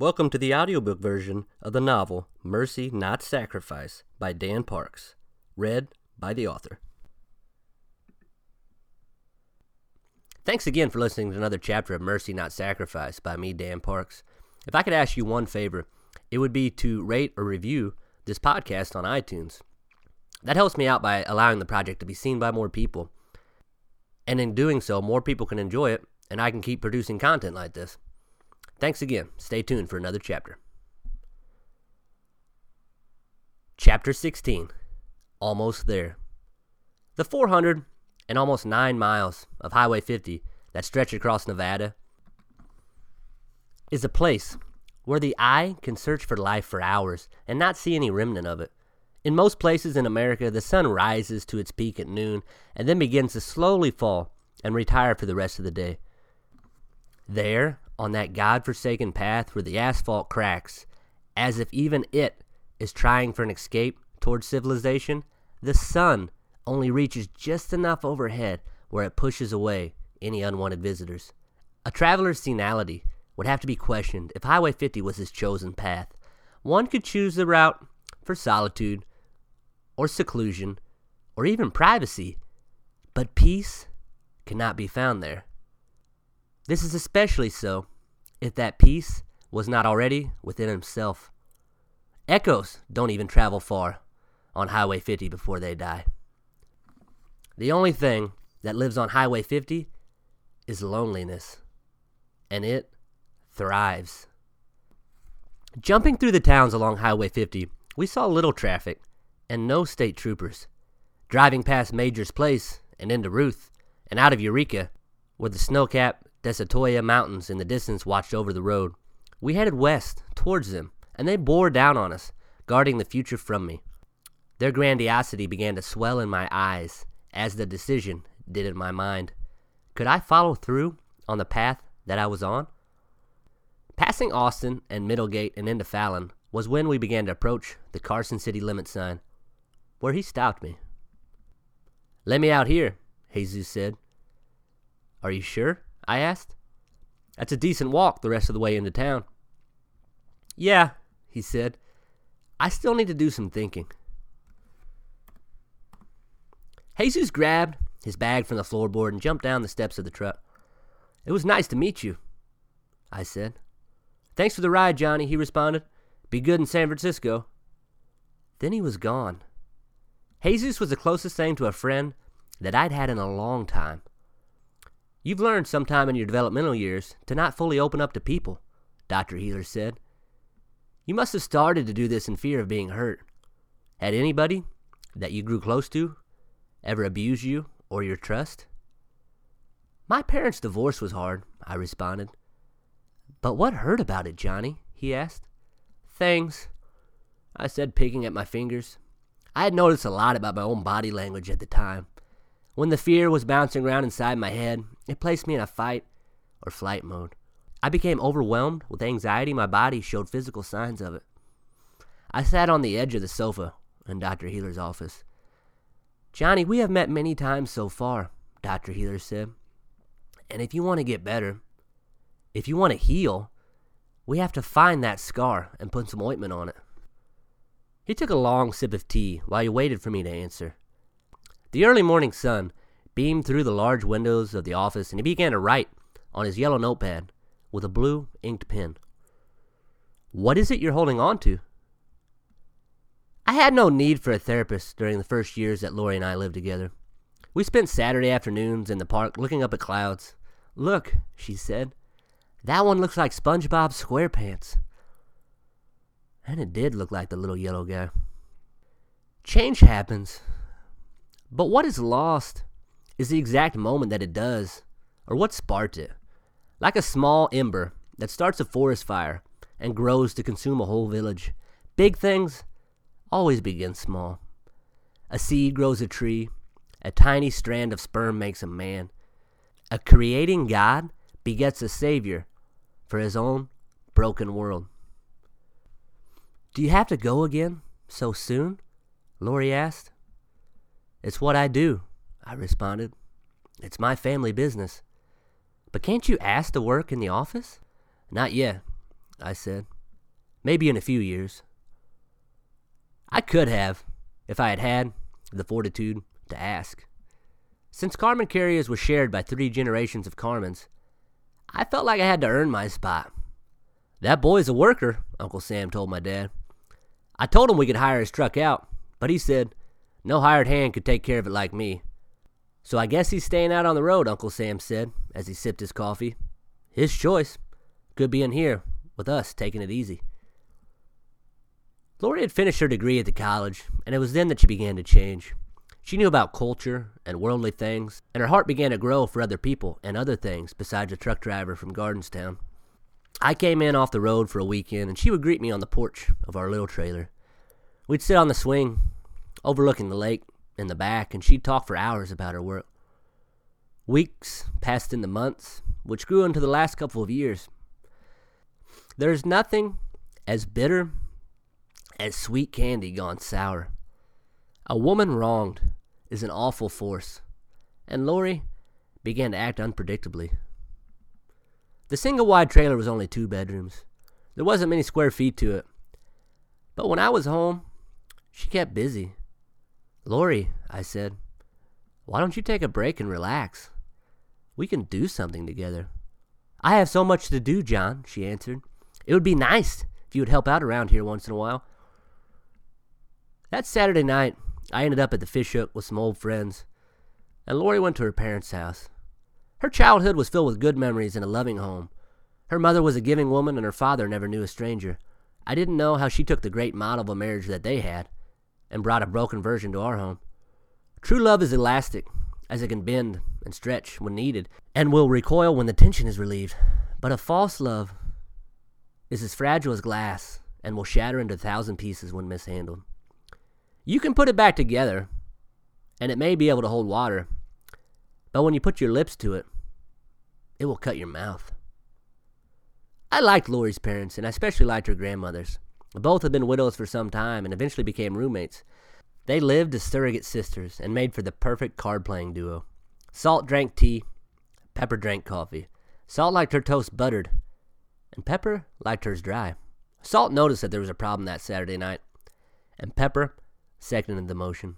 Welcome to the audiobook version of the novel Mercy Not Sacrifice by Dan Parks, read by the author. Thanks again for listening to another chapter of Mercy Not Sacrifice by me, Dan Parks. If I could ask you one favor, it would be to rate or review this podcast on iTunes. That helps me out by allowing the project to be seen by more people. And in doing so, more people can enjoy it, and I can keep producing content like this. Thanks again. Stay tuned for another chapter. Chapter 16 Almost There. The 400 and almost 9 miles of Highway 50 that stretch across Nevada is a place where the eye can search for life for hours and not see any remnant of it. In most places in America, the sun rises to its peak at noon and then begins to slowly fall and retire for the rest of the day. There, on that god-forsaken path where the asphalt cracks, as if even it is trying for an escape towards civilization, the sun only reaches just enough overhead where it pushes away any unwanted visitors. A traveler's senility would have to be questioned if Highway 50 was his chosen path. One could choose the route for solitude, or seclusion, or even privacy, but peace cannot be found there. This is especially so if that peace was not already within himself. Echoes don't even travel far on Highway 50 before they die. The only thing that lives on Highway 50 is loneliness, and it thrives. Jumping through the towns along Highway 50, we saw little traffic and no state troopers. Driving past Major's Place and into Ruth and out of Eureka, where the snow capped Desatoya Mountains in the distance watched over the road. We headed west, towards them, and they bore down on us, guarding the future from me. Their grandiosity began to swell in my eyes, as the decision did in my mind. Could I follow through on the path that I was on? Passing Austin and Middlegate and into Fallon was when we began to approach the Carson City limit sign, where he stopped me. Let me out here, Jesus said. Are you sure? I asked. That's a decent walk the rest of the way into town. Yeah, he said. I still need to do some thinking. Jesus grabbed his bag from the floorboard and jumped down the steps of the truck. It was nice to meet you, I said. Thanks for the ride, Johnny, he responded. Be good in San Francisco. Then he was gone. Jesus was the closest thing to a friend that I'd had in a long time. You've learned sometime in your developmental years to not fully open up to people, Dr. Healer said. You must have started to do this in fear of being hurt. Had anybody that you grew close to ever abused you or your trust? My parents' divorce was hard, I responded. But what hurt about it, Johnny? he asked. Things, I said, picking at my fingers. I had noticed a lot about my own body language at the time. When the fear was bouncing around inside my head, it placed me in a fight or flight mode. I became overwhelmed with anxiety. My body showed physical signs of it. I sat on the edge of the sofa in Dr. Healer's office. Johnny, we have met many times so far, Dr. Healer said. And if you want to get better, if you want to heal, we have to find that scar and put some ointment on it. He took a long sip of tea while he waited for me to answer. The early morning sun beamed through the large windows of the office, and he began to write on his yellow notepad with a blue inked pen. What is it you're holding on to? I had no need for a therapist during the first years that Lori and I lived together. We spent Saturday afternoons in the park looking up at clouds. Look, she said, that one looks like SpongeBob SquarePants. And it did look like the little yellow guy. Change happens, but what is lost is the exact moment that it does, or what sparked it. Like a small ember that starts a forest fire and grows to consume a whole village. Big things always begin small. A seed grows a tree, a tiny strand of sperm makes a man. A creating God begets a Savior for his own broken world. Do you have to go again so soon? Lori asked. It's what I do, I responded. It's my family business. But can't you ask to work in the office? Not yet. I said. Maybe in a few years. I could have, if I had had the fortitude to ask. Since Carmen Carriers was shared by three generations of Carmens, I felt like I had to earn my spot. That boy's a worker, Uncle Sam told my dad. I told him we could hire his truck out, but he said no hired hand could take care of it like me. So I guess he's staying out on the road, Uncle Sam said as he sipped his coffee. His choice. Could be in here with us, taking it easy. Lori had finished her degree at the college, and it was then that she began to change. She knew about culture and worldly things, and her heart began to grow for other people and other things besides a truck driver from Gardenstown. I came in off the road for a weekend, and she would greet me on the porch of our little trailer. We'd sit on the swing, overlooking the lake in the back, and she'd talk for hours about her work. Weeks passed into months, which grew into the last couple of years. There's nothing as bitter as sweet candy gone sour. A woman wronged is an awful force, and Lori began to act unpredictably. The single wide trailer was only two bedrooms. There wasn't many square feet to it. But when I was home, she kept busy. Lori, I said, why don't you take a break and relax? We can do something together. I have so much to do, John, she answered. It would be nice if you would help out around here once in a while. That Saturday night, I ended up at the fish hook with some old friends, and Lori went to her parents' house. Her childhood was filled with good memories in a loving home. Her mother was a giving woman, and her father never knew a stranger. I didn't know how she took the great model of a marriage that they had and brought a broken version to our home. True love is elastic, as it can bend and stretch when needed, and will recoil when the tension is relieved. But a false love is as fragile as glass and will shatter into a thousand pieces when mishandled. You can put it back together, and it may be able to hold water, but when you put your lips to it, it will cut your mouth. I liked Lori's parents, and I especially liked her grandmothers. Both had been widows for some time and eventually became roommates. They lived as surrogate sisters and made for the perfect card playing duo. Salt drank tea, Pepper drank coffee. Salt liked her toast buttered, and Pepper liked hers dry. Salt noticed that there was a problem that Saturday night, and Pepper seconded the motion.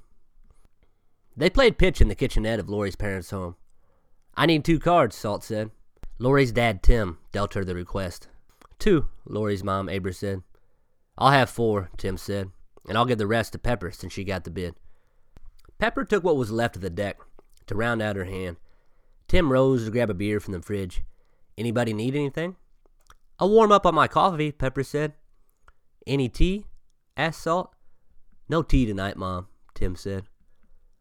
They played pitch in the kitchenette of Lori's parents' home. I need two cards, Salt said. Lori's dad, Tim, dealt her the request. Two, Lori's mom, Abra said. I'll have four, Tim said, and I'll give the rest to Pepper since she got the bid. Pepper took what was left of the deck to round out her hand. Tim rose to grab a beer from the fridge. Anybody need anything? I'll warm up on my coffee, Pepper said. Any tea? asked Salt. No tea tonight, Mom, Tim said.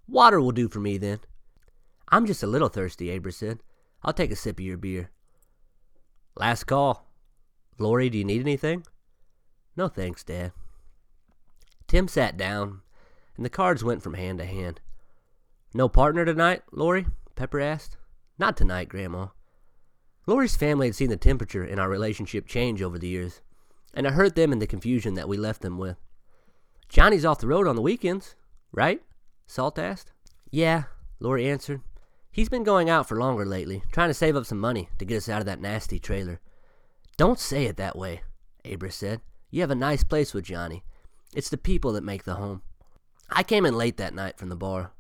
Water will do for me then. I'm just a little thirsty, Abra said. I'll take a sip of your beer. Last call. Lori, do you need anything? No thanks, Dad. Tim sat down, and the cards went from hand to hand. No partner tonight, Lori? Pepper asked. Not tonight, Grandma. Lori's family had seen the temperature in our relationship change over the years, and it hurt them in the confusion that we left them with. Johnny's off the road on the weekends, right? Salt asked. Yeah, Lori answered. He's been going out for longer lately, trying to save up some money to get us out of that nasty trailer. Don't say it that way, Abra said. You have a nice place with Johnny. It's the people that make the home. I came in late that night from the bar.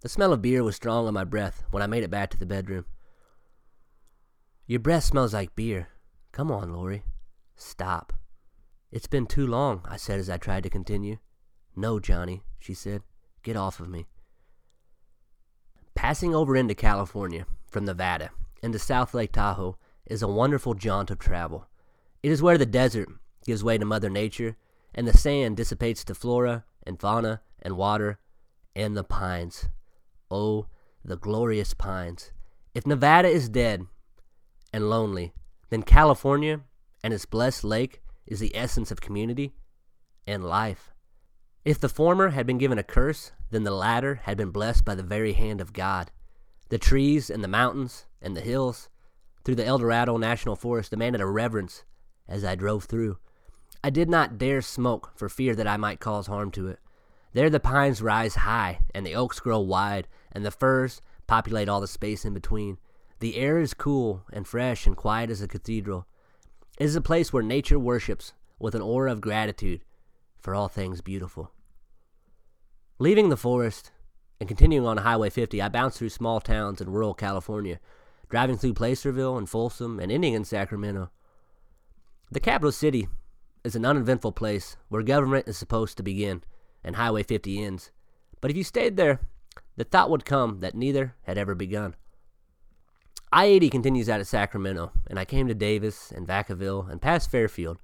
The smell of beer was strong on my breath when I made it back to the bedroom. Your breath smells like beer. Come on, Lori. Stop. It's been too long, I said as I tried to continue. No, Johnny, she said. Get off of me. Passing over into California from Nevada into South Lake Tahoe is a wonderful jaunt of travel. It is where the desert gives way to Mother Nature and the sand dissipates to flora and fauna and water and the pines. Oh, the glorious pines. If Nevada is dead and lonely, then California and its blessed lake is the essence of community and life. If the former had been given a curse, then the latter had been blessed by the very hand of God. The trees and the mountains and the hills through the Eldorado National Forest demanded a reverence as I drove through. I did not dare smoke for fear that I might cause harm to it. There the pines rise high, and the oaks grow wide, and the firs populate all the space in between. The air is cool and fresh and quiet as a cathedral. It is a place where nature worships with an aura of gratitude for all things beautiful. Leaving the forest and continuing on Highway 50, I bounced through small towns in rural California, driving through Placerville and Folsom and ending in Sacramento. The capital city is an uneventful place where government is supposed to begin and Highway 50 ends. But if you stayed there, the thought would come that neither had ever begun. I 80 continues out of Sacramento, and I came to Davis and Vacaville and past Fairfield.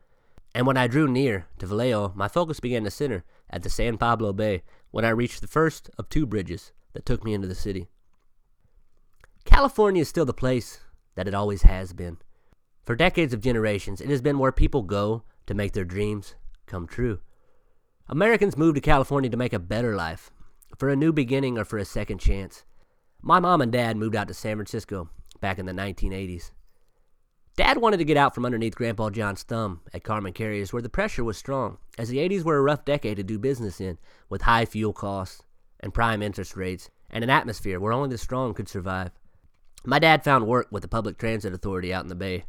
And when I drew near to Vallejo, my focus began to center at the San Pablo Bay when I reached the first of two bridges that took me into the city. California is still the place that it always has been. For decades of generations, it has been where people go to make their dreams come true. Americans move to California to make a better life, for a new beginning or for a second chance. My mom and dad moved out to San Francisco back in the 1980s. Dad wanted to get out from underneath Grandpa John's thumb at Carmen Carriers, where the pressure was strong, as the 80s were a rough decade to do business in, with high fuel costs and prime interest rates, and an atmosphere where only the strong could survive. My dad found work with the Public Transit Authority out in the Bay.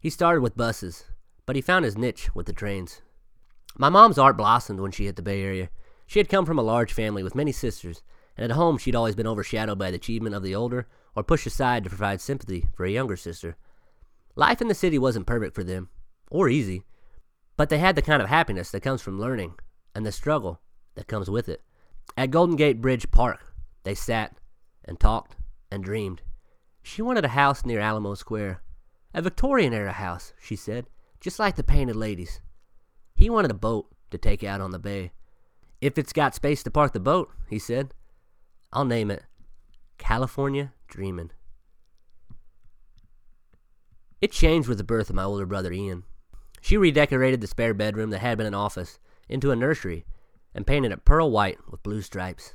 He started with buses, but he found his niche with the trains. My mom's art blossomed when she hit the Bay Area. She had come from a large family with many sisters, and at home she'd always been overshadowed by the achievement of the older or pushed aside to provide sympathy for a younger sister. Life in the city wasn't perfect for them, or easy, but they had the kind of happiness that comes from learning and the struggle that comes with it. At Golden Gate Bridge Park, they sat and talked and dreamed. She wanted a house near Alamo Square, a Victorian era house, she said, just like the painted ladies. He wanted a boat to take out on the bay. If it's got space to park the boat, he said, I'll name it California Dreamin'. It changed with the birth of my older brother Ian. She redecorated the spare bedroom that had been an office into a nursery and painted it pearl white with blue stripes.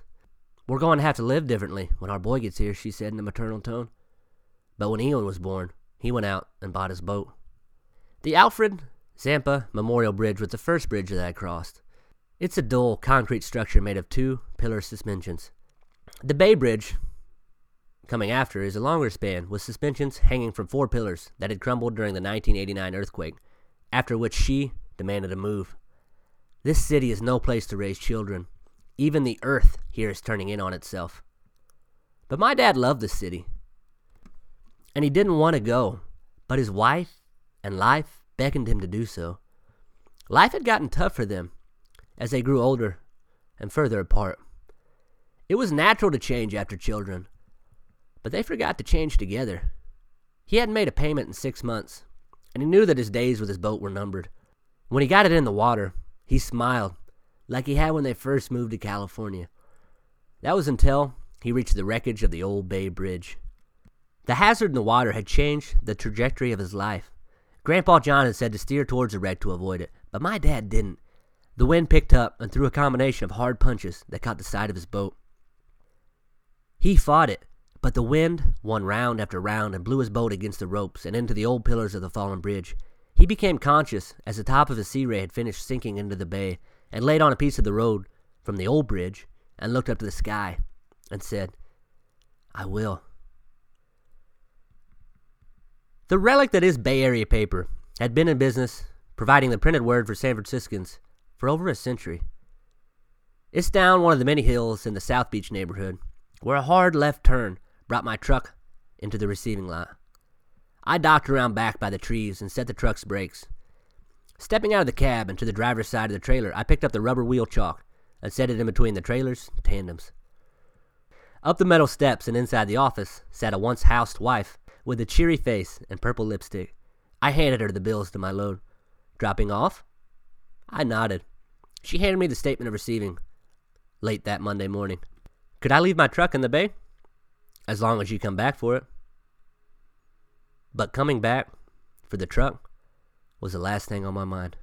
We're going to have to live differently when our boy gets here, she said in a maternal tone. But when Ian was born, he went out and bought his boat. The Alfred Zampa Memorial Bridge was the first bridge that I crossed. It's a dull concrete structure made of two pillar suspensions. The Bay Bridge, coming after, is a longer span with suspensions hanging from four pillars that had crumbled during the 1989 earthquake, after which she demanded a move. This city is no place to raise children. Even the earth here is turning in on itself. But my dad loved the city. And he didn't want to go, but his wife and life beckoned him to do so. Life had gotten tough for them as they grew older and further apart. It was natural to change after children, but they forgot to change together. He hadn't made a payment in six months, and he knew that his days with his boat were numbered. When he got it in the water, he smiled like he had when they first moved to California. That was until he reached the wreckage of the old Bay Bridge. The hazard in the water had changed the trajectory of his life. Grandpa John had said to steer towards the wreck to avoid it, but my dad didn't. The wind picked up and threw a combination of hard punches that caught the side of his boat. He fought it, but the wind won round after round and blew his boat against the ropes and into the old pillars of the fallen bridge. He became conscious as the top of his sea ray had finished sinking into the bay and laid on a piece of the road from the old bridge and looked up to the sky and said, I will. The relic that is Bay Area paper had been in business, providing the printed word for San Franciscans for over a century. It's down one of the many hills in the South Beach neighborhood, where a hard left turn brought my truck into the receiving lot. I docked around back by the trees and set the truck's brakes. Stepping out of the cab and to the driver's side of the trailer, I picked up the rubber wheel chock and set it in between the trailer's tandems. Up the metal steps and inside the office sat a once housed wife with a cheery face and purple lipstick. I handed her the bills to my load. Dropping off? I nodded. She handed me the statement of receiving late that Monday morning. Could I leave my truck in the bay? As long as you come back for it. But coming back for the truck was the last thing on my mind.